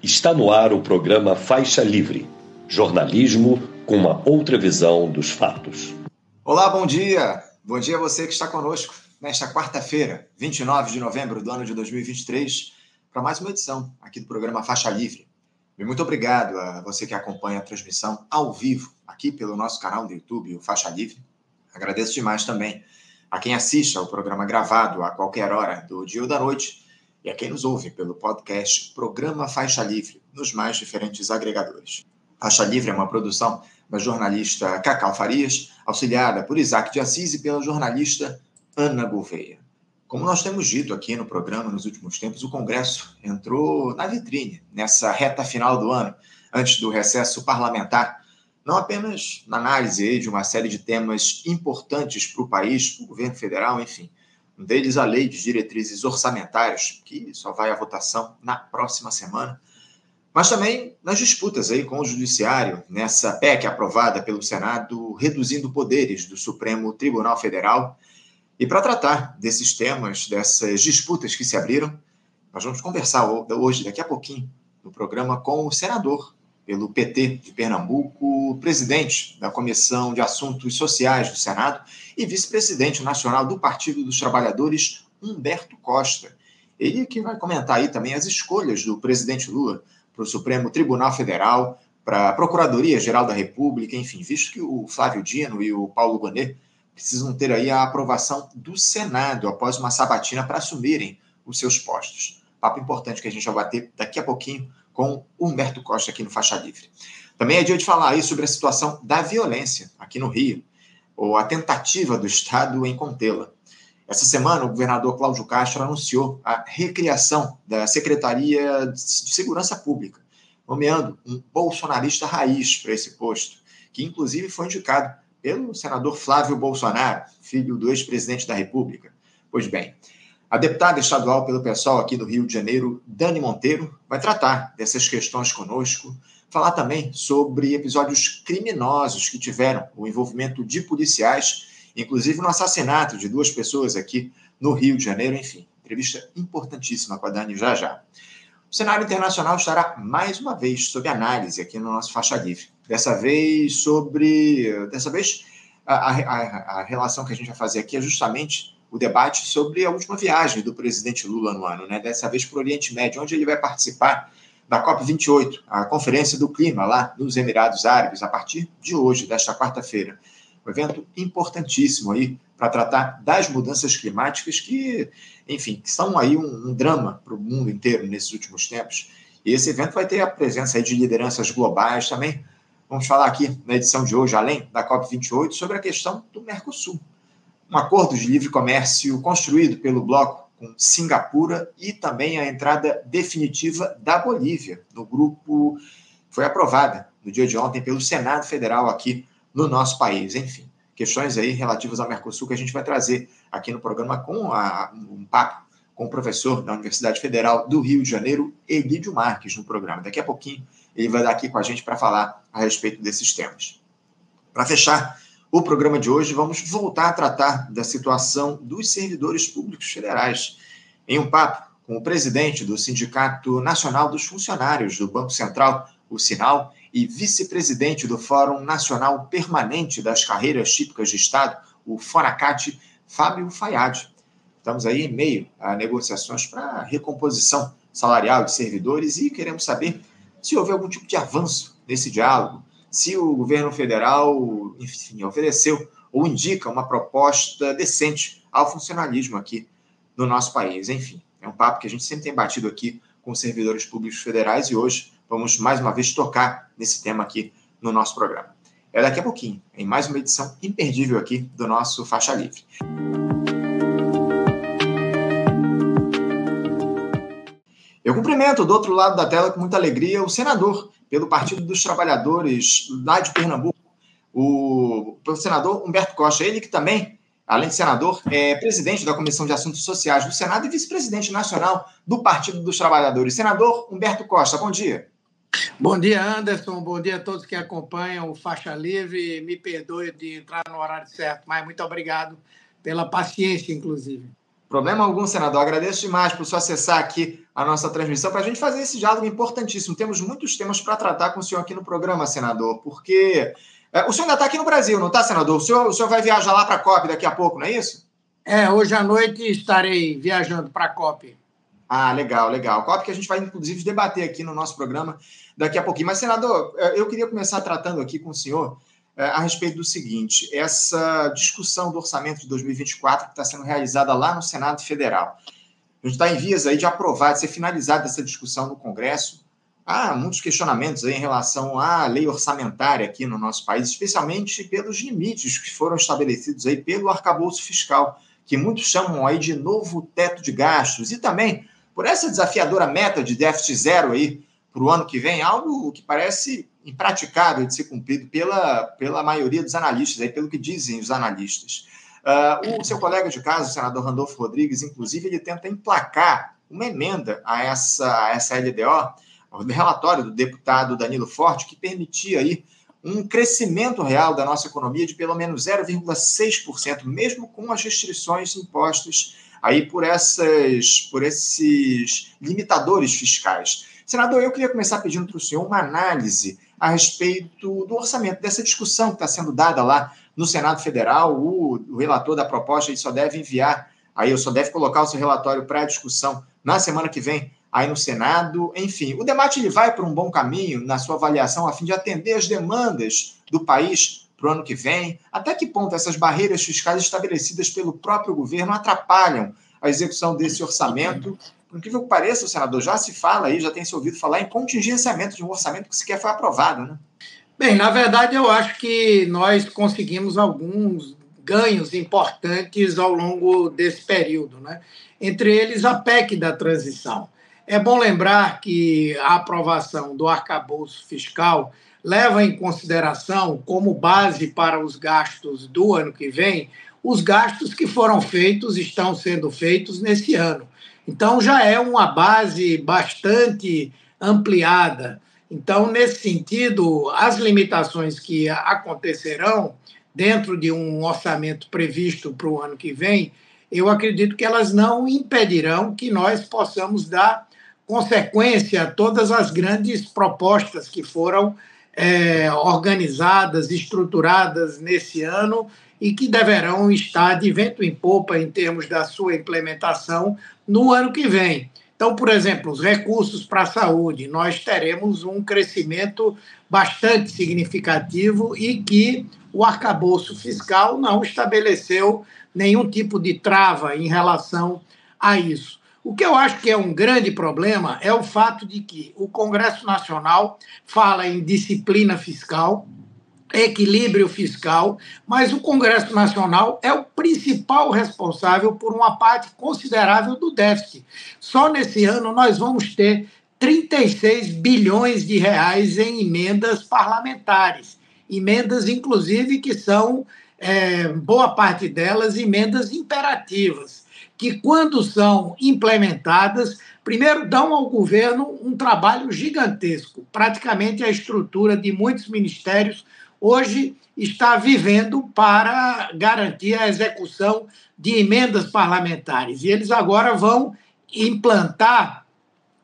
Está no ar o programa Faixa Livre jornalismo com uma outra visão dos fatos. Olá, bom dia! Bom dia a você que está conosco nesta quarta-feira, 29 de novembro do ano de 2023, para mais uma edição aqui do programa Faixa Livre. E muito obrigado a você que acompanha a transmissão ao vivo aqui pelo nosso canal do YouTube, o Faixa Livre. Agradeço demais também a quem assiste ao programa gravado a qualquer hora do dia ou da noite e a quem nos ouve pelo podcast Programa Faixa Livre, nos mais diferentes agregadores. Faixa Livre é uma produção da jornalista Cacau Farias, auxiliada por Isaac de Assis e pela jornalista Ana Gouveia. Como nós temos dito aqui no programa nos últimos tempos, o Congresso entrou na vitrine nessa reta final do ano, antes do recesso parlamentar, não apenas na análise de uma série de temas importantes para o país, para o governo federal, enfim, um deles, a lei de diretrizes orçamentárias, que só vai à votação na próxima semana. Mas também nas disputas aí com o Judiciário, nessa PEC aprovada pelo Senado, reduzindo poderes do Supremo Tribunal Federal. E para tratar desses temas, dessas disputas que se abriram, nós vamos conversar hoje, daqui a pouquinho, no programa com o senador pelo PT de Pernambuco, presidente da Comissão de Assuntos Sociais do Senado e vice-presidente nacional do Partido dos Trabalhadores, Humberto Costa. Ele que vai comentar aí também as escolhas do presidente Lula para o Supremo Tribunal Federal, para a Procuradoria-Geral da República, enfim, visto que o Flávio Dino e o Paulo Gonet precisam ter aí a aprovação do Senado após uma sabatina para assumirem os seus postos. Papo importante que a gente vai bater daqui a pouquinho com Humberto Costa aqui no Faixa Livre. Também é dia de falar aí sobre a situação da violência aqui no Rio, ou a tentativa do Estado em contê-la. Essa semana, o governador Cláudio Castro anunciou a recriação da Secretaria de Segurança Pública, nomeando um bolsonarista raiz para esse posto, que inclusive foi indicado pelo senador Flávio Bolsonaro, filho do ex-presidente da República. Pois bem, a deputada estadual pelo pessoal aqui do Rio de Janeiro, Dani Monteiro, vai tratar dessas questões conosco, falar também sobre episódios criminosos que tiveram o envolvimento de policiais, inclusive no assassinato de duas pessoas aqui no Rio de Janeiro, enfim. Entrevista importantíssima com a Dani já já. O cenário internacional estará mais uma vez sob análise aqui no nosso Faixa Livre. Dessa vez sobre. Dessa vez, a, a, a relação que a gente vai fazer aqui é justamente o debate sobre a última viagem do presidente Lula no ano, né? dessa vez para o Oriente Médio, onde ele vai participar da COP28, a Conferência do Clima, lá nos Emirados Árabes, a partir de hoje, desta quarta-feira. Um evento importantíssimo aí para tratar das mudanças climáticas que, enfim, são aí um, um drama para o mundo inteiro nesses últimos tempos. E esse evento vai ter a presença de lideranças globais também. Vamos falar aqui na edição de hoje, além da COP28, sobre a questão do Mercosul um acordo de livre comércio construído pelo bloco com Singapura e também a entrada definitiva da Bolívia no grupo foi aprovada no dia de ontem pelo Senado Federal aqui no nosso país. Enfim, questões aí relativas ao Mercosul que a gente vai trazer aqui no programa com a, um papo com o professor da Universidade Federal do Rio de Janeiro, Elídio Marques, no programa. Daqui a pouquinho ele vai dar aqui com a gente para falar a respeito desses temas. Para fechar, o programa de hoje, vamos voltar a tratar da situação dos servidores públicos federais. Em um papo com o presidente do Sindicato Nacional dos Funcionários do Banco Central, o Sinal, e vice-presidente do Fórum Nacional Permanente das Carreiras Típicas de Estado, o FONACAT, Fábio Fayad. Estamos aí em meio a negociações para recomposição salarial de servidores e queremos saber se houve algum tipo de avanço nesse diálogo, se o governo federal, enfim, ofereceu ou indica uma proposta decente ao funcionalismo aqui no nosso país. Enfim, é um papo que a gente sempre tem batido aqui com servidores públicos federais e hoje vamos mais uma vez tocar nesse tema aqui no nosso programa. É daqui a pouquinho, em mais uma edição imperdível aqui do nosso Faixa Livre. Eu cumprimento do outro lado da tela com muita alegria o senador pelo Partido dos Trabalhadores lá de Pernambuco, o, o senador Humberto Costa, ele que também, além de senador, é presidente da Comissão de Assuntos Sociais do Senado e vice-presidente nacional do Partido dos Trabalhadores. Senador Humberto Costa, bom dia. Bom dia, Anderson. Bom dia a todos que acompanham o Faixa Livre. Me perdoe de entrar no horário certo, mas muito obrigado pela paciência, inclusive. Problema algum, senador. Agradeço demais por só acessar aqui a nossa transmissão para a gente fazer esse diálogo importantíssimo. Temos muitos temas para tratar com o senhor aqui no programa, senador, porque é, o senhor ainda está aqui no Brasil, não está, senador? O senhor, o senhor vai viajar lá para a COP daqui a pouco, não é isso? É, hoje à noite estarei viajando para a COP. Ah, legal, legal. COP que a gente vai, inclusive, debater aqui no nosso programa daqui a pouquinho. Mas, senador, é, eu queria começar tratando aqui com o senhor a respeito do seguinte: essa discussão do orçamento de 2024 que está sendo realizada lá no Senado Federal. A gente está em vias aí de aprovar, de ser finalizada essa discussão no Congresso. Há muitos questionamentos aí em relação à lei orçamentária aqui no nosso país, especialmente pelos limites que foram estabelecidos aí pelo arcabouço fiscal, que muitos chamam aí de novo teto de gastos, e também por essa desafiadora meta de déficit zero aí para o ano que vem, algo que parece impraticável de ser cumprido pela, pela maioria dos analistas, aí, pelo que dizem os analistas. Uh, o seu colega de casa, o senador Randolfo Rodrigues, inclusive, ele tenta emplacar uma emenda a essa, a essa LDO, o relatório do deputado Danilo Forte, que permitia aí um crescimento real da nossa economia de pelo menos 0,6%, mesmo com as restrições impostas aí por essas por esses limitadores fiscais. Senador, eu queria começar pedindo para o senhor uma análise a respeito do orçamento, dessa discussão que está sendo dada lá no Senado Federal. O, o relator da proposta ele só deve enviar, aí só deve colocar o seu relatório para discussão na semana que vem aí no Senado. Enfim, o debate ele vai para um bom caminho na sua avaliação a fim de atender as demandas do país para o ano que vem. Até que ponto essas barreiras fiscais estabelecidas pelo próprio governo atrapalham a execução desse orçamento? Por incrível que pareça, senador já se fala aí, já tem se ouvido falar em contingenciamento de um orçamento que sequer foi aprovado, né? Bem, na verdade, eu acho que nós conseguimos alguns ganhos importantes ao longo desse período, né? entre eles a PEC da transição. É bom lembrar que a aprovação do arcabouço fiscal leva em consideração, como base para os gastos do ano que vem, os gastos que foram feitos, estão sendo feitos nesse ano. Então, já é uma base bastante ampliada. Então, nesse sentido, as limitações que acontecerão dentro de um orçamento previsto para o ano que vem, eu acredito que elas não impedirão que nós possamos dar consequência a todas as grandes propostas que foram é, organizadas, estruturadas nesse ano e que deverão estar de vento em popa em termos da sua implementação no ano que vem. Então, por exemplo, os recursos para a saúde, nós teremos um crescimento bastante significativo e que o arcabouço fiscal não estabeleceu nenhum tipo de trava em relação a isso. O que eu acho que é um grande problema é o fato de que o Congresso Nacional fala em disciplina fiscal, equilíbrio fiscal, mas o Congresso Nacional é o principal responsável por uma parte considerável do déficit. Só nesse ano nós vamos ter 36 bilhões de reais em emendas parlamentares, emendas inclusive que são é, boa parte delas emendas imperativas que, quando são implementadas, primeiro dão ao governo um trabalho gigantesco. Praticamente a estrutura de muitos ministérios hoje está vivendo para garantir a execução de emendas parlamentares. E eles agora vão implantar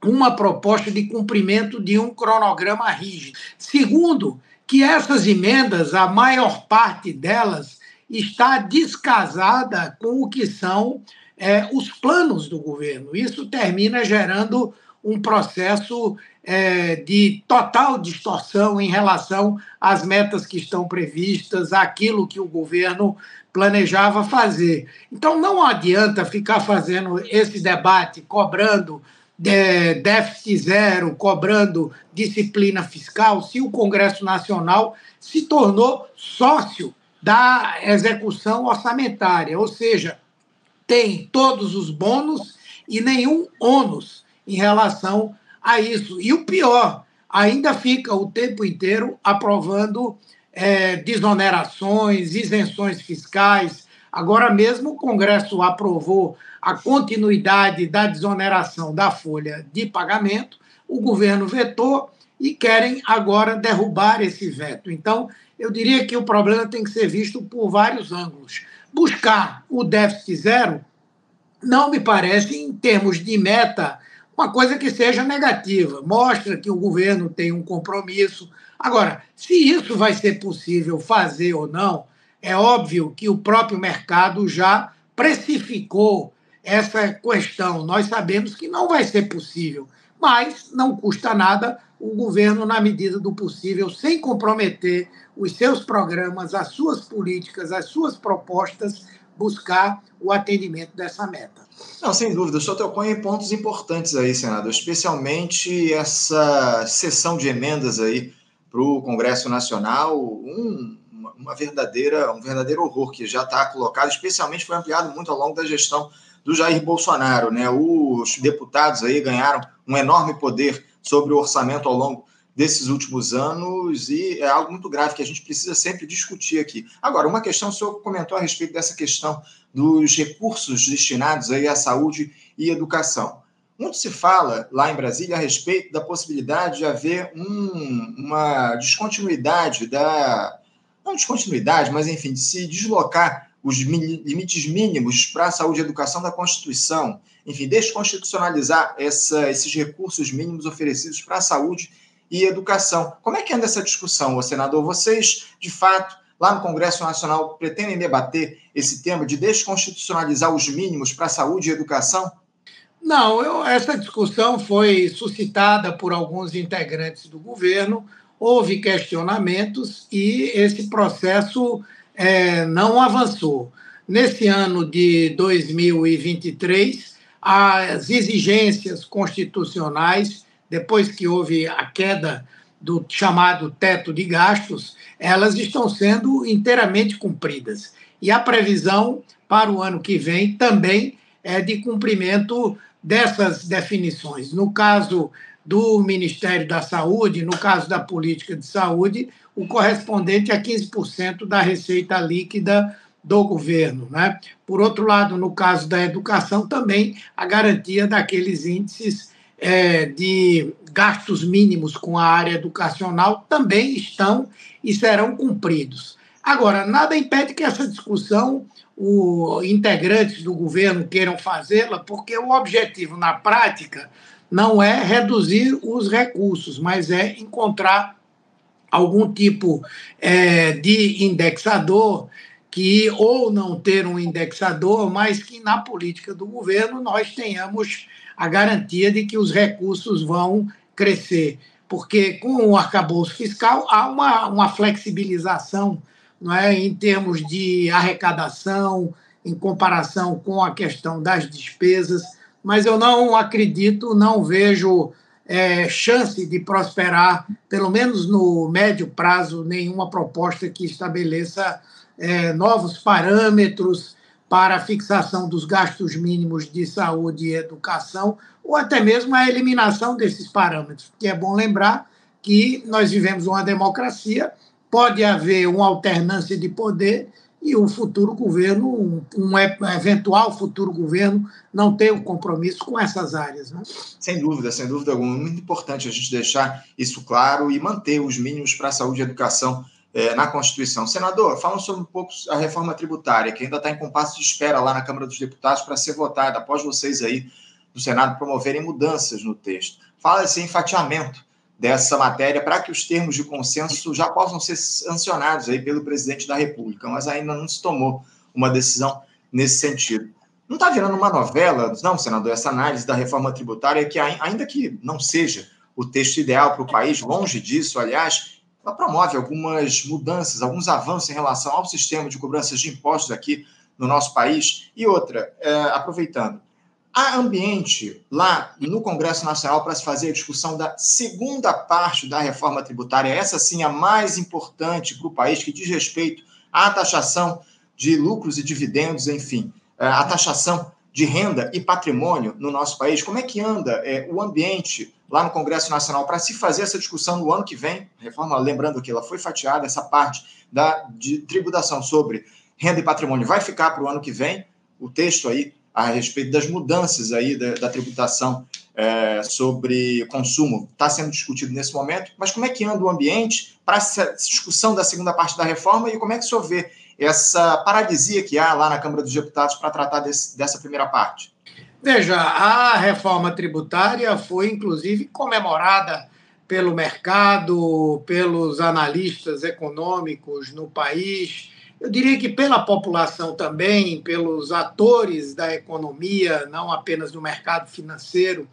uma proposta de cumprimento de um cronograma rígido. Segundo, que essas emendas, a maior parte delas, está descasada com o que são é, os planos do governo. Isso termina gerando um processo é, de total distorção em relação às metas que estão previstas, aquilo que o governo planejava fazer. Então, não adianta ficar fazendo esse debate cobrando é, déficit zero, cobrando disciplina fiscal, se o Congresso Nacional se tornou sócio da execução orçamentária, ou seja, tem todos os bônus e nenhum ônus em relação a isso. E o pior, ainda fica o tempo inteiro aprovando é, desonerações, isenções fiscais. Agora mesmo o Congresso aprovou a continuidade da desoneração da folha de pagamento, o governo vetou e querem agora derrubar esse veto. Então, eu diria que o problema tem que ser visto por vários ângulos buscar o déficit zero não me parece, em termos de meta, uma coisa que seja negativa. Mostra que o governo tem um compromisso. Agora, se isso vai ser possível fazer ou não, é óbvio que o próprio mercado já precificou essa questão. Nós sabemos que não vai ser possível, mas não custa nada o governo, na medida do possível, sem comprometer os seus programas, as suas políticas, as suas propostas, buscar o atendimento dessa meta. Não, sem dúvida. O senhor tocou em pontos importantes aí, senador, especialmente essa sessão de emendas aí para o Congresso Nacional, um, uma verdadeira, um verdadeiro horror que já está colocado, especialmente foi ampliado muito ao longo da gestão do Jair Bolsonaro. Né? Os deputados aí ganharam um enorme poder sobre o orçamento ao longo desses últimos anos e é algo muito grave que a gente precisa sempre discutir aqui. Agora, uma questão, o senhor comentou a respeito dessa questão dos recursos destinados aí à saúde e educação. Muito se fala lá em Brasília a respeito da possibilidade de haver um, uma descontinuidade da. Não descontinuidade, mas enfim, de se deslocar os limites mínimos para a saúde e educação da Constituição, enfim, desconstitucionalizar essa, esses recursos mínimos oferecidos para a saúde e educação. Como é que anda essa discussão, senador? Vocês, de fato, lá no Congresso Nacional, pretendem debater esse tema de desconstitucionalizar os mínimos para a saúde e educação? Não, eu, essa discussão foi suscitada por alguns integrantes do governo, houve questionamentos e esse processo é, não avançou. Nesse ano de 2023, as exigências constitucionais depois que houve a queda do chamado teto de gastos, elas estão sendo inteiramente cumpridas. E a previsão para o ano que vem também é de cumprimento dessas definições. No caso do Ministério da Saúde, no caso da política de saúde, o correspondente a 15% da receita líquida do governo. Né? Por outro lado, no caso da educação, também a garantia daqueles índices é, de gastos mínimos com a área educacional também estão e serão cumpridos. Agora, nada impede que essa discussão os integrantes do governo queiram fazê-la, porque o objetivo na prática não é reduzir os recursos, mas é encontrar algum tipo é, de indexador que ou não ter um indexador, mas que na política do governo nós tenhamos a garantia de que os recursos vão crescer. Porque com o arcabouço fiscal há uma, uma flexibilização não é, em termos de arrecadação, em comparação com a questão das despesas, mas eu não acredito, não vejo é, chance de prosperar, pelo menos no médio prazo, nenhuma proposta que estabeleça é, novos parâmetros para a fixação dos gastos mínimos de saúde e educação, ou até mesmo a eliminação desses parâmetros, porque é bom lembrar que nós vivemos uma democracia, pode haver uma alternância de poder e o futuro governo, um, um eventual futuro governo, não tem um compromisso com essas áreas. Né? Sem dúvida, sem dúvida alguma. Muito importante a gente deixar isso claro e manter os mínimos para a saúde e educação é, na Constituição. Senador, fala sobre um pouco a reforma tributária, que ainda está em compasso de espera lá na Câmara dos Deputados para ser votada, após vocês aí do Senado promoverem mudanças no texto. Fala-se em fatiamento dessa matéria para que os termos de consenso já possam ser sancionados aí pelo presidente da República, mas ainda não se tomou uma decisão nesse sentido. Não está virando uma novela, não, senador, essa análise da reforma tributária, que ainda que não seja o texto ideal para o país, longe disso, aliás, ela promove algumas mudanças, alguns avanços em relação ao sistema de cobranças de impostos aqui no nosso país. E outra, é, aproveitando, há ambiente lá no Congresso Nacional para se fazer a discussão da segunda parte da reforma tributária, essa sim a mais importante para o país, que diz respeito à taxação de lucros e dividendos, enfim, é, a taxação de renda e patrimônio no nosso país. Como é que anda é, o ambiente lá no Congresso Nacional para se fazer essa discussão no ano que vem? Reforma, lembrando que ela foi fatiada, essa parte da de tributação sobre renda e patrimônio vai ficar para o ano que vem. O texto aí a respeito das mudanças aí da, da tributação é, sobre consumo está sendo discutido nesse momento. Mas como é que anda o ambiente para essa discussão da segunda parte da reforma e como é que o senhor vê essa paralisia que há lá na Câmara dos Deputados para tratar desse, dessa primeira parte? Veja, a reforma tributária foi inclusive comemorada pelo mercado, pelos analistas econômicos no país, eu diria que pela população também, pelos atores da economia, não apenas do mercado financeiro,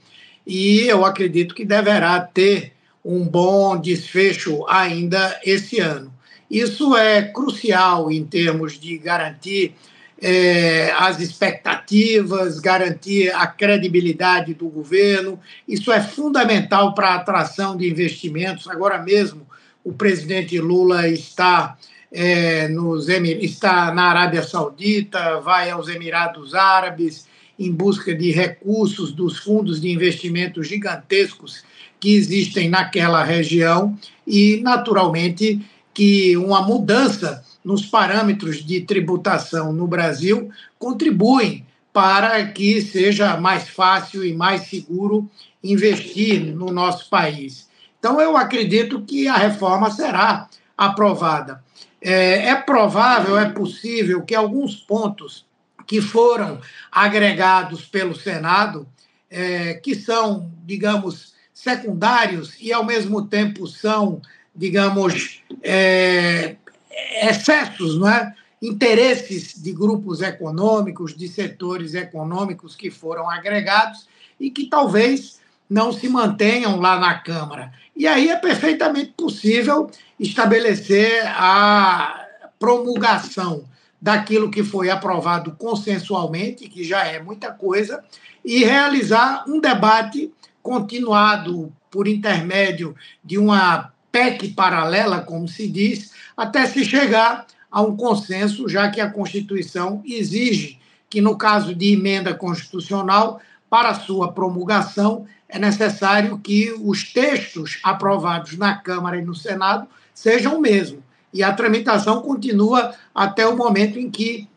e eu acredito que deverá ter um bom desfecho ainda esse ano. Isso é crucial em termos de garantir é, as expectativas, garantir a credibilidade do governo. Isso é fundamental para a atração de investimentos. Agora mesmo, o presidente Lula está, é, nos está na Arábia Saudita, vai aos Emirados Árabes em busca de recursos dos fundos de investimento gigantescos que existem naquela região e, naturalmente, que uma mudança nos parâmetros de tributação no Brasil contribuem para que seja mais fácil e mais seguro investir no nosso país. Então, eu acredito que a reforma será aprovada. É, é provável, é possível que alguns pontos que foram agregados pelo Senado, é, que são, digamos, secundários e, ao mesmo tempo, são, digamos, é, excessos, não é? interesses de grupos econômicos, de setores econômicos que foram agregados e que talvez não se mantenham lá na Câmara. E aí é perfeitamente possível estabelecer a promulgação daquilo que foi aprovado consensualmente, que já é muita coisa, e realizar um debate continuado por intermédio de uma PEC paralela, como se diz, até se chegar a um consenso, já que a Constituição exige que, no caso de emenda constitucional, para sua promulgação, é necessário que os textos aprovados na Câmara e no Senado sejam o mesmo. E a tramitação continua até o momento em que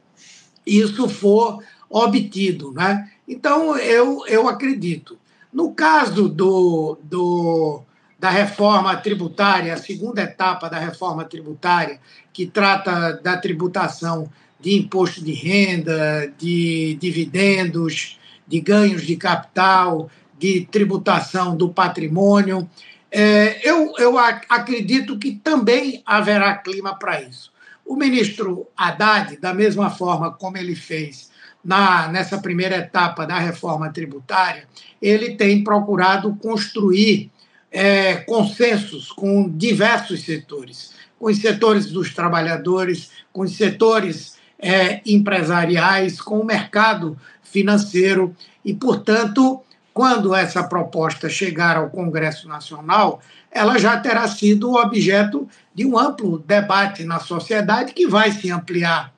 isso for obtido. Né? Então, eu, eu acredito. No caso do, do da reforma tributária, a segunda etapa da reforma tributária, que trata da tributação de imposto de renda, de dividendos, de ganhos de capital, de tributação do patrimônio. É, eu, eu acredito que também haverá clima para isso. O ministro Haddad, da mesma forma como ele fez na, nessa primeira etapa da reforma tributária, ele tem procurado construir é, consensos com diversos setores, com os setores dos trabalhadores, com os setores é, empresariais, com o mercado financeiro. E, portanto, quando essa proposta chegar ao Congresso Nacional, ela já terá sido objeto de um amplo debate na sociedade que vai se ampliar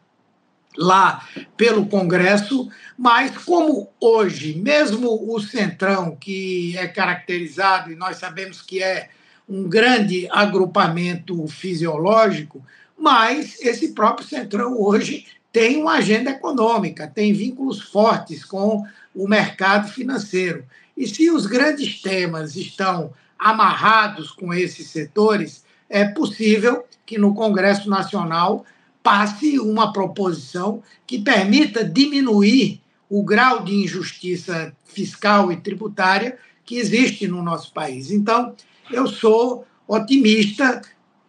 lá pelo Congresso, mas como hoje, mesmo o Centrão, que é caracterizado, e nós sabemos que é um grande agrupamento fisiológico, mas esse próprio Centrão hoje tem uma agenda econômica, tem vínculos fortes com o mercado financeiro. E se os grandes temas estão amarrados com esses setores, é possível que no Congresso Nacional passe uma proposição que permita diminuir o grau de injustiça fiscal e tributária que existe no nosso país. Então, eu sou otimista,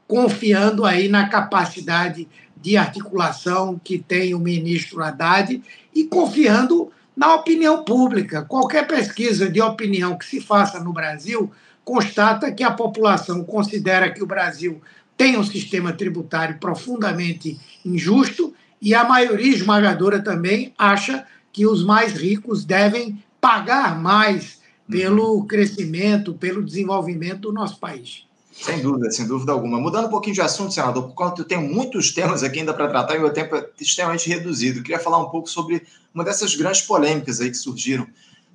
confiando aí na capacidade de articulação que tem o ministro Haddad e confiando na opinião pública. Qualquer pesquisa de opinião que se faça no Brasil constata que a população considera que o Brasil tem um sistema tributário profundamente injusto e a maioria esmagadora também acha que os mais ricos devem pagar mais pelo uhum. crescimento, pelo desenvolvimento do nosso país. Sem dúvida, sem dúvida alguma. Mudando um pouquinho de assunto, senador, por conta eu tenho muitos temas aqui ainda para tratar e o meu tempo é extremamente reduzido. Eu queria falar um pouco sobre uma dessas grandes polêmicas aí que surgiram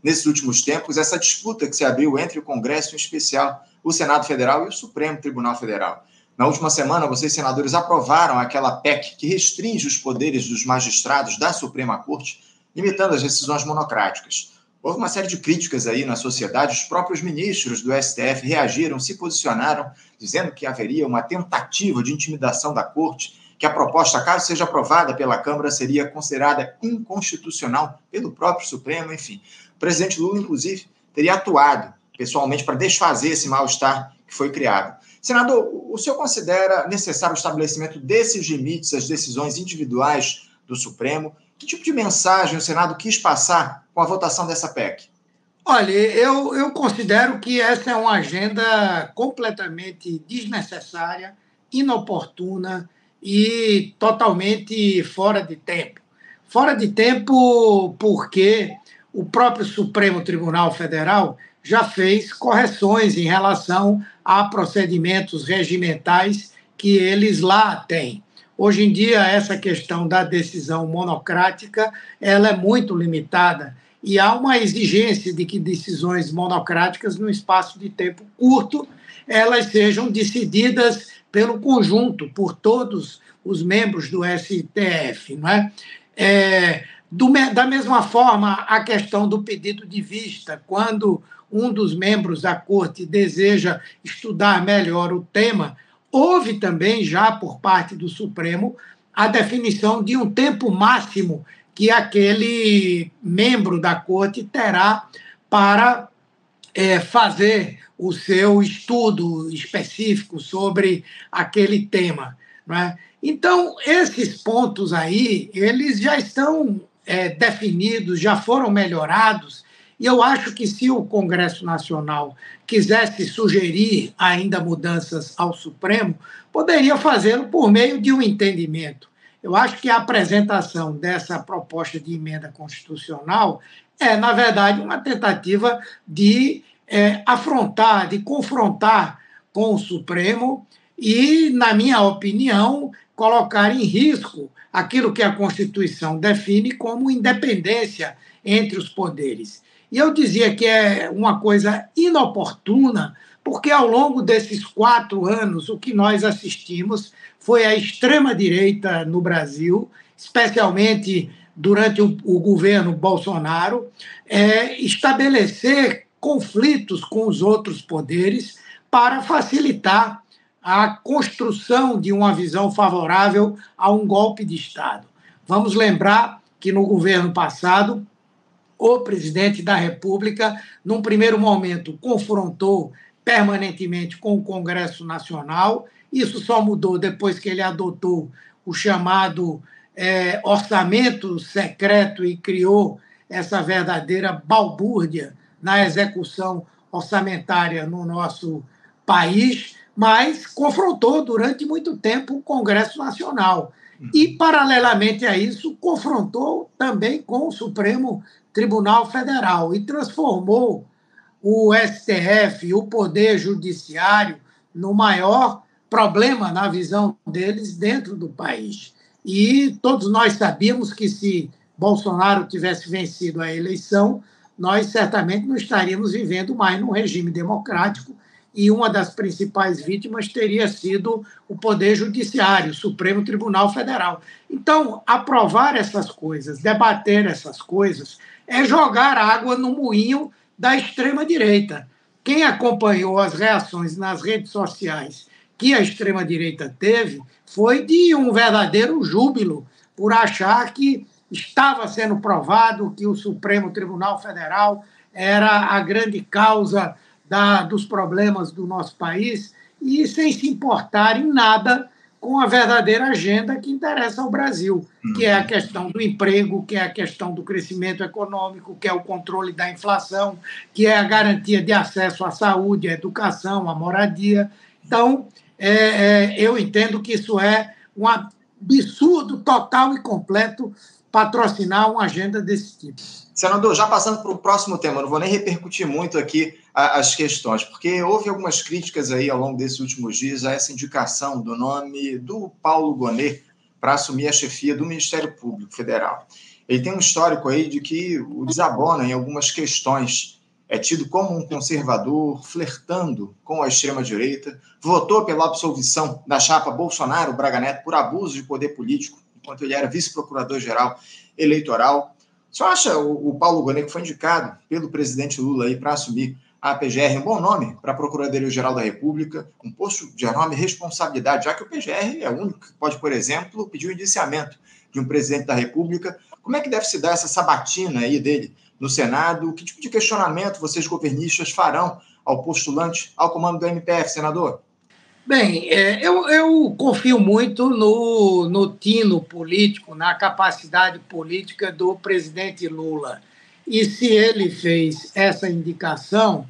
nesses últimos tempos, essa disputa que se abriu entre o Congresso, em especial o Senado Federal e o Supremo Tribunal Federal. Na última semana, vocês, senadores, aprovaram aquela PEC que restringe os poderes dos magistrados da Suprema Corte, limitando as decisões monocráticas. Houve uma série de críticas aí na sociedade, os próprios ministros do STF reagiram, se posicionaram, dizendo que haveria uma tentativa de intimidação da Corte, que a proposta, caso seja aprovada pela Câmara, seria considerada inconstitucional pelo próprio Supremo, enfim. O presidente Lula, inclusive, teria atuado pessoalmente para desfazer esse mal-estar que foi criado. Senador, o senhor considera necessário o estabelecimento desses limites às decisões individuais do Supremo? Que tipo de mensagem o Senado quis passar com a votação dessa PEC? Olha, eu, eu considero que essa é uma agenda completamente desnecessária, inoportuna e totalmente fora de tempo. Fora de tempo porque o próprio Supremo Tribunal Federal já fez correções em relação a procedimentos regimentais que eles lá têm. Hoje em dia, essa questão da decisão monocrática ela é muito limitada e há uma exigência de que decisões monocráticas, num espaço de tempo curto, elas sejam decididas pelo conjunto, por todos os membros do STF. Não é? É, do, da mesma forma, a questão do pedido de vista, quando um dos membros da corte deseja estudar melhor o tema, houve também já por parte do Supremo a definição de um tempo máximo que aquele membro da corte terá para é, fazer o seu estudo específico sobre aquele tema. Não é? Então, esses pontos aí, eles já estão é, definidos, já foram melhorados, e eu acho que se o Congresso Nacional quisesse sugerir ainda mudanças ao Supremo, poderia fazê-lo por meio de um entendimento. Eu acho que a apresentação dessa proposta de emenda constitucional é, na verdade, uma tentativa de é, afrontar, de confrontar com o Supremo e, na minha opinião, colocar em risco aquilo que a Constituição define como independência entre os poderes. E eu dizia que é uma coisa inoportuna, porque ao longo desses quatro anos o que nós assistimos foi a extrema-direita no Brasil, especialmente durante o, o governo Bolsonaro, é, estabelecer conflitos com os outros poderes para facilitar a construção de uma visão favorável a um golpe de Estado. Vamos lembrar que no governo passado, o presidente da República, num primeiro momento, confrontou permanentemente com o Congresso Nacional. Isso só mudou depois que ele adotou o chamado é, orçamento secreto e criou essa verdadeira balbúrdia na execução orçamentária no nosso país mas confrontou durante muito tempo o Congresso Nacional. E, paralelamente a isso, confrontou também com o Supremo Tribunal Federal e transformou o STF, o Poder Judiciário, no maior problema, na visão deles, dentro do país. E todos nós sabíamos que se Bolsonaro tivesse vencido a eleição, nós certamente não estaríamos vivendo mais num regime democrático e uma das principais vítimas teria sido o Poder Judiciário, o Supremo Tribunal Federal. Então, aprovar essas coisas, debater essas coisas, é jogar água no moinho da extrema-direita. Quem acompanhou as reações nas redes sociais que a extrema-direita teve foi de um verdadeiro júbilo por achar que estava sendo provado que o Supremo Tribunal Federal era a grande causa da, dos problemas do nosso país e sem se importar em nada com a verdadeira agenda que interessa ao Brasil, que é a uhum. questão do emprego, que é a questão do crescimento econômico, que é o controle da inflação, que é a garantia de acesso à saúde, à educação, à moradia. Então, é, é, eu entendo que isso é um absurdo total e completo patrocinar uma agenda desse tipo. Senador, já passando para o próximo tema, não vou nem repercutir muito aqui as questões, porque houve algumas críticas aí ao longo desses últimos dias a essa indicação do nome do Paulo Gonet para assumir a chefia do Ministério Público Federal. Ele tem um histórico aí de que o desabona em algumas questões, é tido como um conservador, flertando com a extrema-direita, votou pela absolvição da chapa Bolsonaro-Braga Neto por abuso de poder político, enquanto ele era vice-procurador-geral eleitoral. Você acha o, o Paulo Gonet, que foi indicado pelo presidente Lula para assumir a PGR um bom nome para a Procuradoria-Geral da República, um posto de enorme responsabilidade, já que o PGR é o único que pode, por exemplo, pedir o indiciamento de um presidente da República. Como é que deve se dar essa sabatina aí dele no Senado? Que tipo de questionamento vocês governistas farão ao postulante ao comando do MPF, senador? Bem, é, eu, eu, confio muito no, no tino político, na capacidade política do presidente Lula. E se ele fez essa indicação,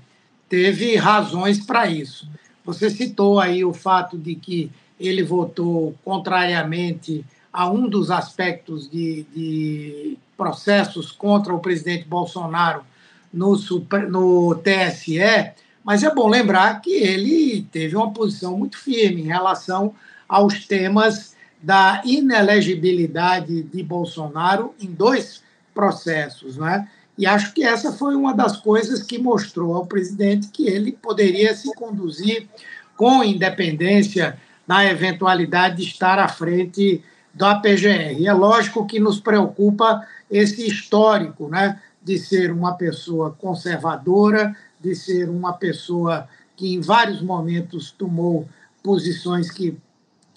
teve razões para isso. Você citou aí o fato de que ele votou contrariamente a um dos aspectos de, de processos contra o presidente Bolsonaro no, no TSE, mas é bom lembrar que ele teve uma posição muito firme em relação aos temas da inelegibilidade de Bolsonaro em dois processos, né? E acho que essa foi uma das coisas que mostrou ao presidente que ele poderia se conduzir com independência na eventualidade de estar à frente da PGR. E é lógico que nos preocupa esse histórico, né, de ser uma pessoa conservadora, de ser uma pessoa que em vários momentos tomou posições que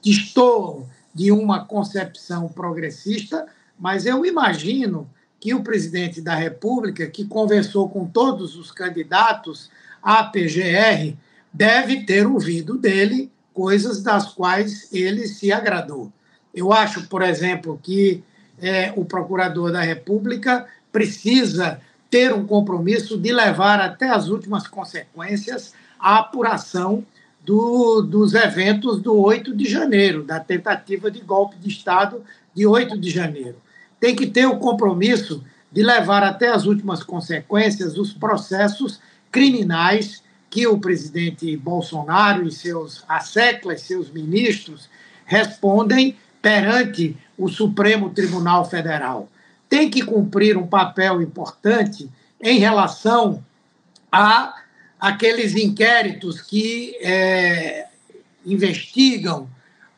destoam de uma concepção progressista, mas eu imagino que o presidente da República, que conversou com todos os candidatos à PGR, deve ter ouvido dele coisas das quais ele se agradou. Eu acho, por exemplo, que é, o procurador da República precisa ter um compromisso de levar até as últimas consequências a apuração do, dos eventos do 8 de janeiro, da tentativa de golpe de Estado de 8 de janeiro. Tem que ter o compromisso de levar até as últimas consequências os processos criminais que o presidente Bolsonaro e seus asseclas, seus ministros, respondem perante o Supremo Tribunal Federal tem que cumprir um papel importante em relação a aqueles inquéritos que é, investigam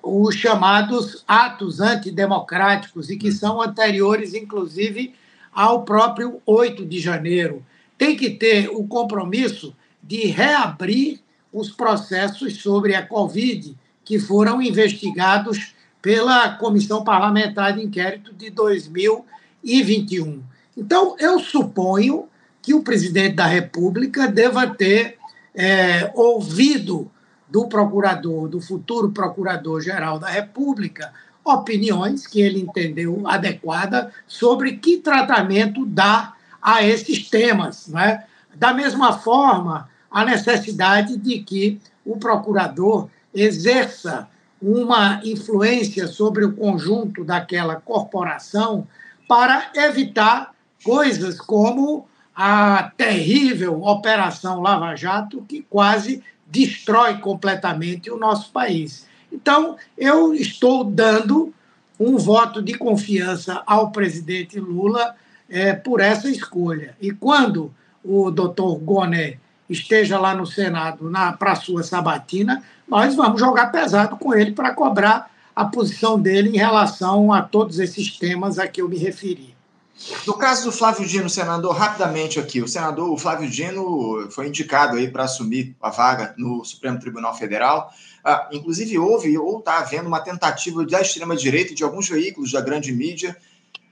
os chamados atos antidemocráticos e que são anteriores, inclusive, ao próprio 8 de janeiro. Tem que ter o compromisso de reabrir os processos sobre a Covid que foram investigados pela Comissão Parlamentar de Inquérito de 2000 e 21. Então, eu suponho que o presidente da República deva ter é, ouvido do procurador, do futuro procurador-geral da República, opiniões que ele entendeu adequada sobre que tratamento dá a esses temas. Né? Da mesma forma, a necessidade de que o procurador exerça uma influência sobre o conjunto daquela corporação para evitar coisas como a terrível Operação Lava Jato, que quase destrói completamente o nosso país. Então, eu estou dando um voto de confiança ao presidente Lula é, por essa escolha. E quando o doutor Goné esteja lá no Senado para sua sabatina, nós vamos jogar pesado com ele para cobrar a posição dele em relação a todos esses temas a que eu me referi. No caso do Flávio Dino, senador, rapidamente aqui, o senador Flávio Dino foi indicado aí para assumir a vaga no Supremo Tribunal Federal. Ah, inclusive, houve ou está havendo uma tentativa da extrema-direita de alguns veículos da grande mídia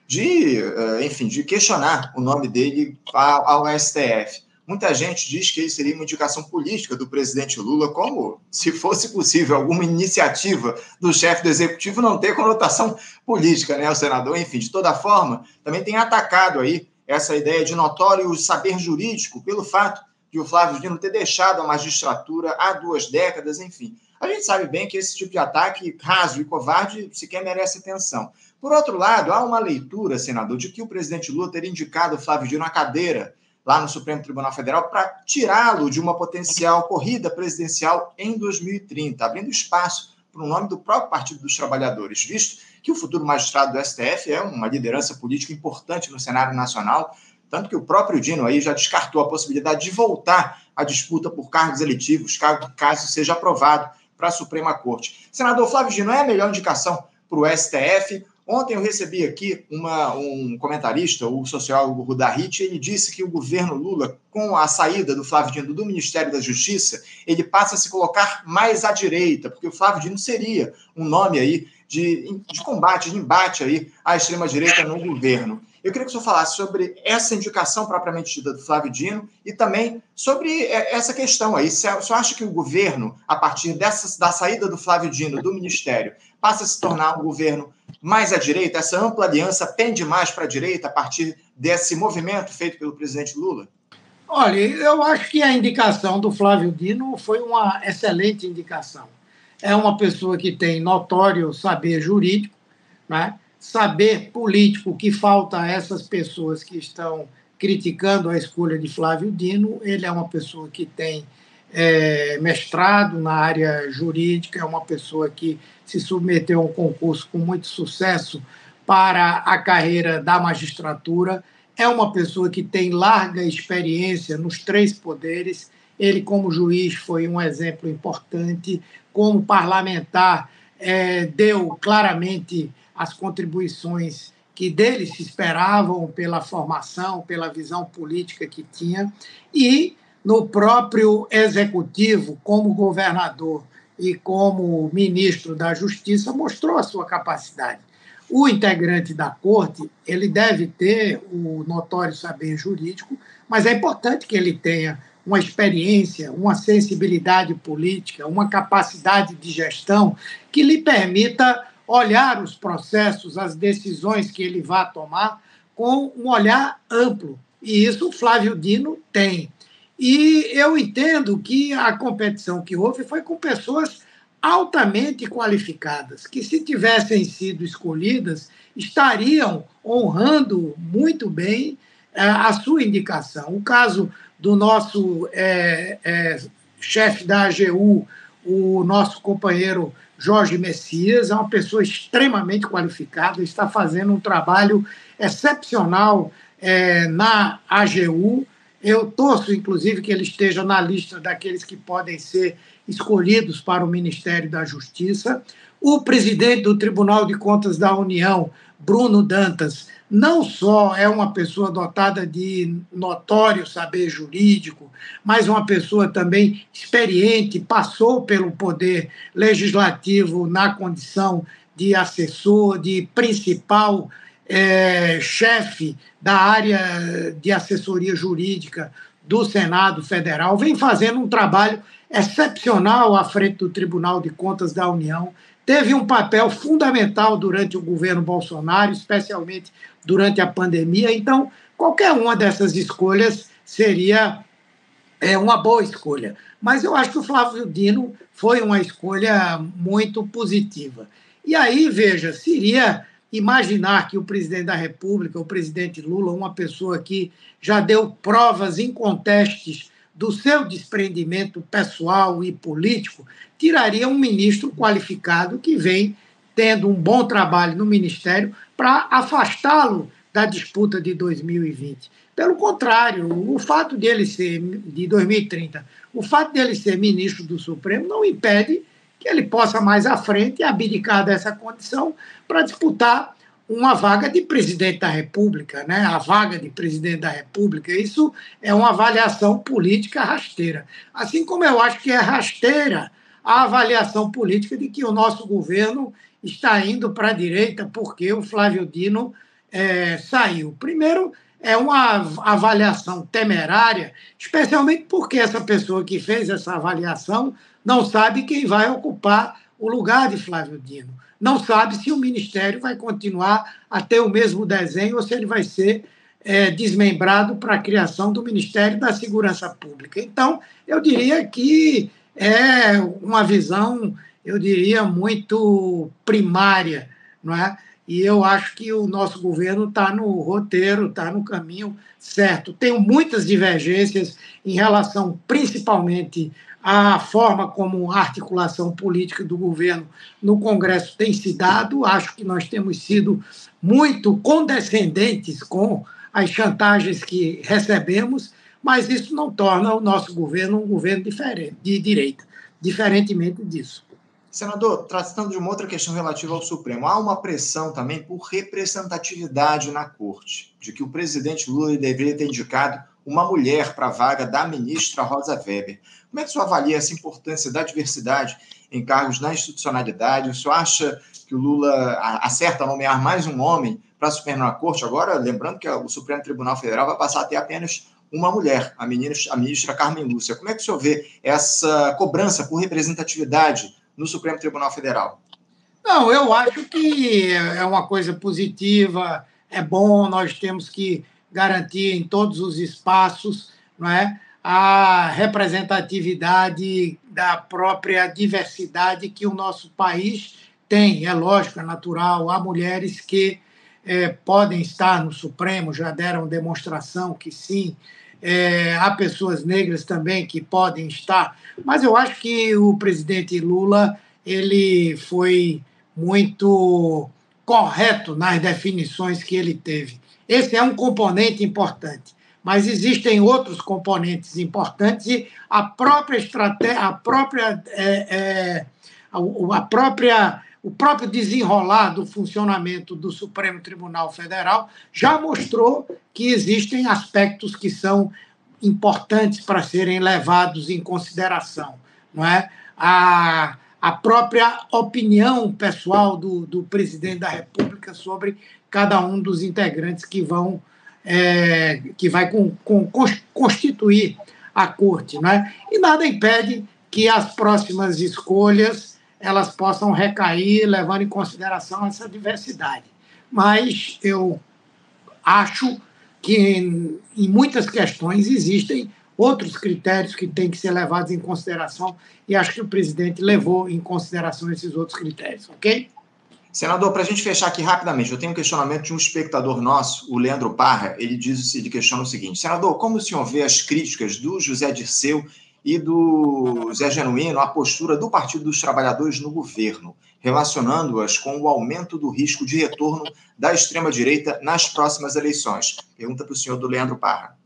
de, eh, enfim, de questionar o nome dele ao STF. Muita gente diz que isso seria uma indicação política do presidente Lula, como se fosse possível alguma iniciativa do chefe do executivo não ter conotação política, né, o senador? Enfim, de toda forma, também tem atacado aí essa ideia de notório saber jurídico pelo fato de o Flávio Dino ter deixado a magistratura há duas décadas, enfim. A gente sabe bem que esse tipo de ataque raso e covarde sequer merece atenção. Por outro lado, há uma leitura, senador, de que o presidente Lula teria indicado o Flávio Dino à cadeira lá no Supremo Tribunal Federal para tirá-lo de uma potencial corrida presidencial em 2030, abrindo espaço para o nome do próprio Partido dos Trabalhadores, visto que o futuro magistrado do STF é uma liderança política importante no cenário nacional, tanto que o próprio Dino aí já descartou a possibilidade de voltar à disputa por cargos eletivos, caso seja aprovado para a Suprema Corte. Senador Flávio Dino é a melhor indicação para o STF Ontem eu recebi aqui uma, um comentarista, o sociólogo Rudahit, ele disse que o governo Lula, com a saída do Flávio Dino do Ministério da Justiça, ele passa a se colocar mais à direita, porque o Flávio Dino seria um nome aí de, de combate, de embate aí à extrema-direita no governo. Eu queria que o senhor falasse sobre essa indicação propriamente dita do Flávio Dino e também sobre é, essa questão aí. O senhor acha que o governo, a partir dessa, da saída do Flávio Dino do Ministério, passa a se tornar um governo mais à direita? Essa ampla aliança pende mais para a direita a partir desse movimento feito pelo presidente Lula? Olha, eu acho que a indicação do Flávio Dino foi uma excelente indicação. É uma pessoa que tem notório saber jurídico, né? saber político que falta a essas pessoas que estão criticando a escolha de Flávio Dino. Ele é uma pessoa que tem é, mestrado na área jurídica, é uma pessoa que se submeteu a um concurso com muito sucesso para a carreira da magistratura, é uma pessoa que tem larga experiência nos três poderes. Ele, como juiz, foi um exemplo importante, como parlamentar, é, deu claramente as contribuições que dele se esperavam pela formação, pela visão política que tinha, e no próprio executivo, como governador e como ministro da Justiça, mostrou a sua capacidade. O integrante da corte, ele deve ter o notório saber jurídico, mas é importante que ele tenha uma experiência, uma sensibilidade política, uma capacidade de gestão que lhe permita olhar os processos, as decisões que ele vai tomar com um olhar amplo. E isso o Flávio Dino tem. E eu entendo que a competição que houve foi com pessoas altamente qualificadas, que se tivessem sido escolhidas, estariam honrando muito bem é, a sua indicação. O caso do nosso é, é, chefe da AGU, o nosso companheiro Jorge Messias, é uma pessoa extremamente qualificada, está fazendo um trabalho excepcional é, na AGU. Eu torço, inclusive, que ele esteja na lista daqueles que podem ser escolhidos para o Ministério da Justiça. O presidente do Tribunal de Contas da União, Bruno Dantas, não só é uma pessoa dotada de notório saber jurídico, mas uma pessoa também experiente, passou pelo poder legislativo na condição de assessor, de principal é, chefe da área de assessoria jurídica do Senado Federal, vem fazendo um trabalho excepcional à frente do Tribunal de Contas da União, teve um papel fundamental durante o governo Bolsonaro, especialmente durante a pandemia. Então, qualquer uma dessas escolhas seria é, uma boa escolha. Mas eu acho que o Flávio Dino foi uma escolha muito positiva. E aí, veja, seria imaginar que o presidente da República, o presidente Lula, uma pessoa que já deu provas incontestes do seu desprendimento pessoal e político, tiraria um ministro qualificado que vem tendo um bom trabalho no ministério para afastá-lo da disputa de 2020. Pelo contrário, o fato dele ser de 2030, o fato dele ser ministro do Supremo não impede que ele possa mais à frente abdicar dessa condição para disputar uma vaga de presidente da República, né? A vaga de presidente da República, isso é uma avaliação política rasteira. Assim como eu acho que é rasteira a avaliação política de que o nosso governo está indo para a direita porque o Flávio Dino é, saiu. Primeiro, é uma avaliação temerária, especialmente porque essa pessoa que fez essa avaliação não sabe quem vai ocupar o lugar de Flávio Dino. Não sabe se o Ministério vai continuar a ter o mesmo desenho ou se ele vai ser é, desmembrado para a criação do Ministério da Segurança Pública. Então, eu diria que é uma visão eu diria, muito primária, não é? E eu acho que o nosso governo está no roteiro, está no caminho certo. Tenho muitas divergências em relação, principalmente, à forma como a articulação política do governo no Congresso tem se dado. Acho que nós temos sido muito condescendentes com as chantagens que recebemos, mas isso não torna o nosso governo um governo diferente, de direita, diferentemente disso. Senador, tratando de uma outra questão relativa ao Supremo, há uma pressão também por representatividade na corte, de que o presidente Lula deveria ter indicado uma mulher para a vaga da ministra Rosa Weber. Como é que o senhor avalia essa importância da diversidade em cargos na institucionalidade? O senhor acha que o Lula acerta nomear mais um homem para a Suprema Corte? Agora, lembrando que o Supremo Tribunal Federal vai passar a ter apenas uma mulher, a ministra, a ministra Carmen Lúcia. Como é que o senhor vê essa cobrança por representatividade no Supremo Tribunal Federal? Não, eu acho que é uma coisa positiva, é bom, nós temos que garantir em todos os espaços não é, a representatividade da própria diversidade que o nosso país tem. É lógico, é natural, há mulheres que é, podem estar no Supremo, já deram demonstração que sim, é, há pessoas negras também que podem estar, mas eu acho que o presidente Lula ele foi muito correto nas definições que ele teve. Esse é um componente importante, mas existem outros componentes importantes e a própria estratégia, a própria, é, é, a, a própria o próprio desenrolar do funcionamento do Supremo Tribunal Federal já mostrou que existem aspectos que são importantes para serem levados em consideração. Não é? a, a própria opinião pessoal do, do presidente da República sobre cada um dos integrantes que vão é, que vai com, com, constituir a corte, não é? E nada impede que as próximas escolhas elas possam recair levando em consideração essa diversidade. Mas eu acho que em, em muitas questões existem outros critérios que têm que ser levados em consideração e acho que o presidente levou em consideração esses outros critérios, ok? Senador, para a gente fechar aqui rapidamente, eu tenho um questionamento de um espectador nosso, o Leandro Parra. Ele diz, ele questiona o seguinte: Senador, como o senhor vê as críticas do José Dirceu e do Zé Genuíno a postura do Partido dos Trabalhadores no governo, relacionando-as com o aumento do risco de retorno da extrema-direita nas próximas eleições? Pergunta para o senhor do Leandro Parra.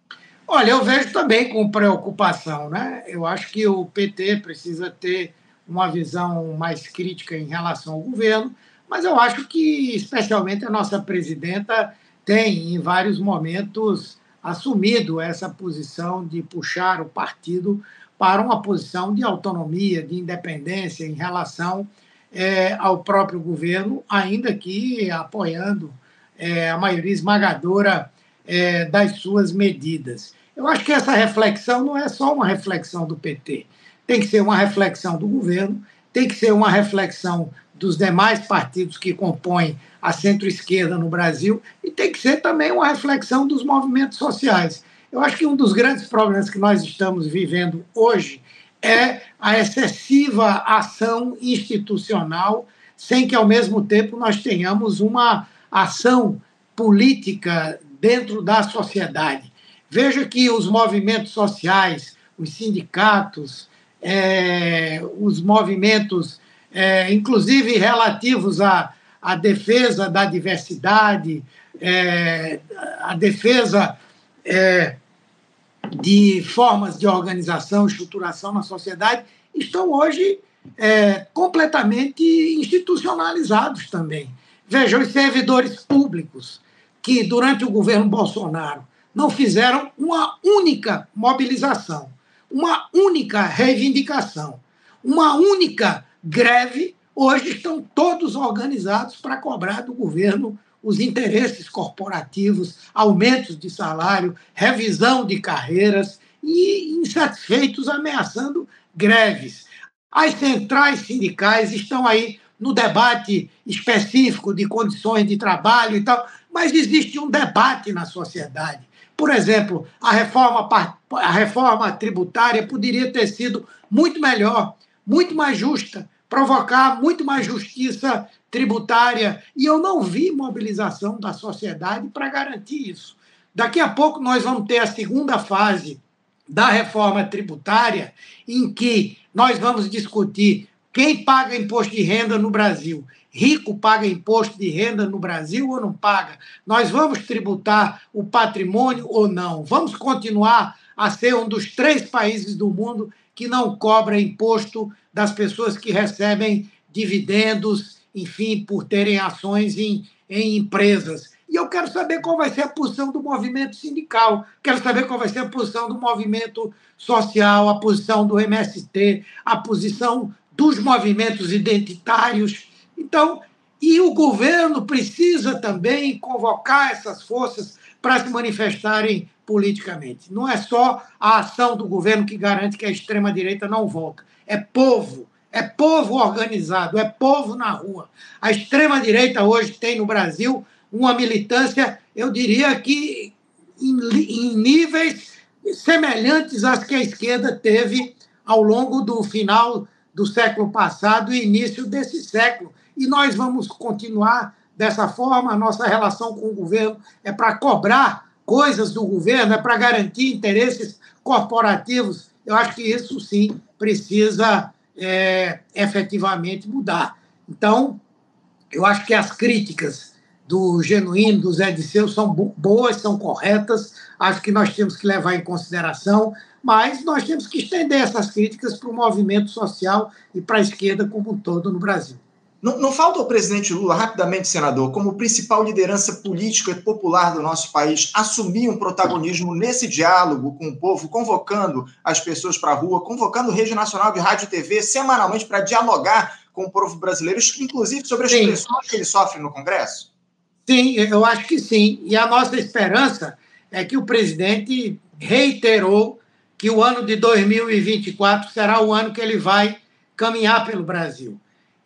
Olha, eu vejo também com preocupação, né? Eu acho que o PT precisa ter uma visão mais crítica em relação ao governo, mas eu acho que, especialmente, a nossa presidenta tem, em vários momentos, assumido essa posição de puxar o partido para uma posição de autonomia, de independência em relação é, ao próprio governo, ainda que apoiando é, a maioria esmagadora é, das suas medidas. Eu acho que essa reflexão não é só uma reflexão do PT, tem que ser uma reflexão do governo, tem que ser uma reflexão dos demais partidos que compõem a centro-esquerda no Brasil e tem que ser também uma reflexão dos movimentos sociais. Eu acho que um dos grandes problemas que nós estamos vivendo hoje é a excessiva ação institucional, sem que, ao mesmo tempo, nós tenhamos uma ação política dentro da sociedade. Veja que os movimentos sociais, os sindicatos, é, os movimentos, é, inclusive relativos à, à defesa da diversidade, é, a defesa é, de formas de organização, estruturação na sociedade, estão hoje é, completamente institucionalizados também. Veja, os servidores públicos, que durante o governo Bolsonaro não fizeram uma única mobilização, uma única reivindicação, uma única greve, hoje estão todos organizados para cobrar do governo os interesses corporativos, aumentos de salário, revisão de carreiras e insatisfeitos ameaçando greves. As centrais sindicais estão aí no debate específico de condições de trabalho e tal, mas existe um debate na sociedade. Por exemplo, a reforma, a reforma tributária poderia ter sido muito melhor, muito mais justa, provocar muito mais justiça tributária, e eu não vi mobilização da sociedade para garantir isso. Daqui a pouco nós vamos ter a segunda fase da reforma tributária, em que nós vamos discutir quem paga imposto de renda no Brasil. Rico paga imposto de renda no Brasil ou não paga? Nós vamos tributar o patrimônio ou não? Vamos continuar a ser um dos três países do mundo que não cobra imposto das pessoas que recebem dividendos, enfim, por terem ações em, em empresas. E eu quero saber qual vai ser a posição do movimento sindical, quero saber qual vai ser a posição do movimento social, a posição do MST, a posição dos movimentos identitários. Então, e o governo precisa também convocar essas forças para se manifestarem politicamente. Não é só a ação do governo que garante que a extrema-direita não volta. É povo, é povo organizado, é povo na rua. A extrema-direita hoje tem no Brasil uma militância, eu diria que em, em níveis semelhantes às que a esquerda teve ao longo do final do século passado e início desse século. E nós vamos continuar dessa forma. A nossa relação com o governo é para cobrar coisas do governo, é para garantir interesses corporativos. Eu acho que isso sim precisa é, efetivamente mudar. Então, eu acho que as críticas do Genuíno, do Zé Disseu, são boas, são corretas, acho que nós temos que levar em consideração, mas nós temos que estender essas críticas para o movimento social e para a esquerda como um todo no Brasil. Não, não, falta o presidente Lula, rapidamente, senador, como principal liderança política e popular do nosso país, assumir um protagonismo nesse diálogo com o povo, convocando as pessoas para a rua, convocando Rede Nacional de Rádio e TV semanalmente para dialogar com o povo brasileiro, inclusive sobre as sim. pressões que ele sofre no Congresso? Sim, eu acho que sim. E a nossa esperança é que o presidente reiterou que o ano de 2024 será o ano que ele vai caminhar pelo Brasil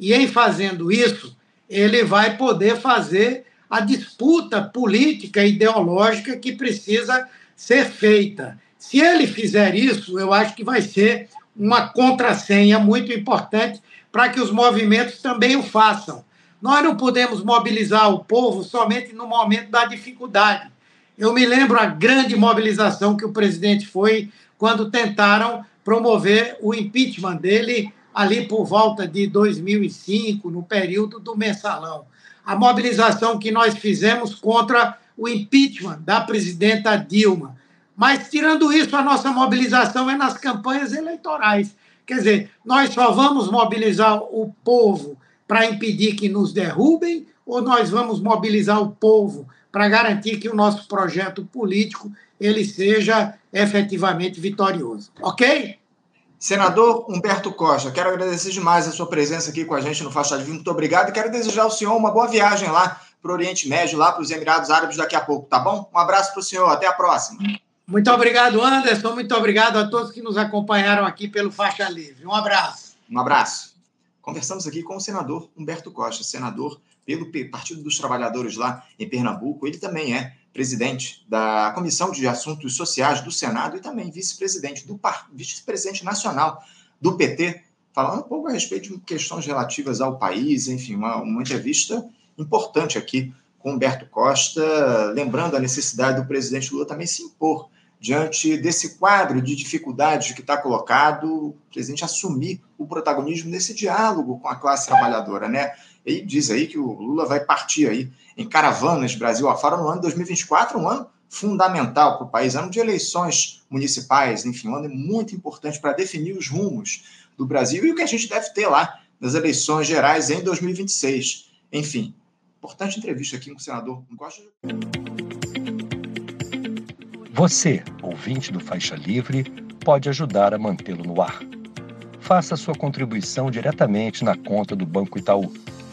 e em fazendo isso, ele vai poder fazer a disputa política e ideológica que precisa ser feita. Se ele fizer isso, eu acho que vai ser uma contrassenha muito importante para que os movimentos também o façam. Nós não podemos mobilizar o povo somente no momento da dificuldade. Eu me lembro a grande mobilização que o presidente foi quando tentaram promover o impeachment dele ali por volta de 2005, no período do mensalão. A mobilização que nós fizemos contra o impeachment da presidenta Dilma. Mas, tirando isso, a nossa mobilização é nas campanhas eleitorais. Quer dizer, nós só vamos mobilizar o povo para impedir que nos derrubem ou nós vamos mobilizar o povo para garantir que o nosso projeto político ele seja efetivamente vitorioso. Ok? Senador Humberto Costa, quero agradecer demais a sua presença aqui com a gente no Faixa Livre. Muito obrigado e quero desejar ao senhor uma boa viagem lá para o Oriente Médio, lá para os Emirados Árabes daqui a pouco, tá bom? Um abraço para o senhor, até a próxima. Muito obrigado, Anderson. Muito obrigado a todos que nos acompanharam aqui pelo Faixa Livre. Um abraço. Um abraço. Conversamos aqui com o senador Humberto Costa, senador pelo Partido dos Trabalhadores lá em Pernambuco. Ele também é presidente da Comissão de Assuntos Sociais do Senado e também vice-presidente do vice-presidente nacional do PT, falando um pouco a respeito de questões relativas ao país, enfim, uma, uma entrevista importante aqui com Humberto Costa, lembrando a necessidade do presidente Lula também se impor diante desse quadro de dificuldades que está colocado, o presidente assumir o protagonismo nesse diálogo com a classe trabalhadora, né? E diz aí que o Lula vai partir aí em caravanas Brasil afora no ano 2024, um ano fundamental para o país, ano de eleições municipais, enfim, um ano muito importante para definir os rumos do Brasil e o que a gente deve ter lá nas eleições gerais em 2026. Enfim, importante entrevista aqui com o senador. Você, ouvinte do Faixa Livre, pode ajudar a mantê-lo no ar. Faça sua contribuição diretamente na conta do Banco Itaú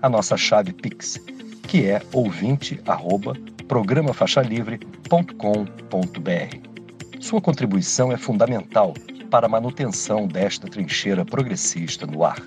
a nossa chave Pix, que é ouvinte@programafaixalivre.com.br. Sua contribuição é fundamental para a manutenção desta trincheira progressista no ar.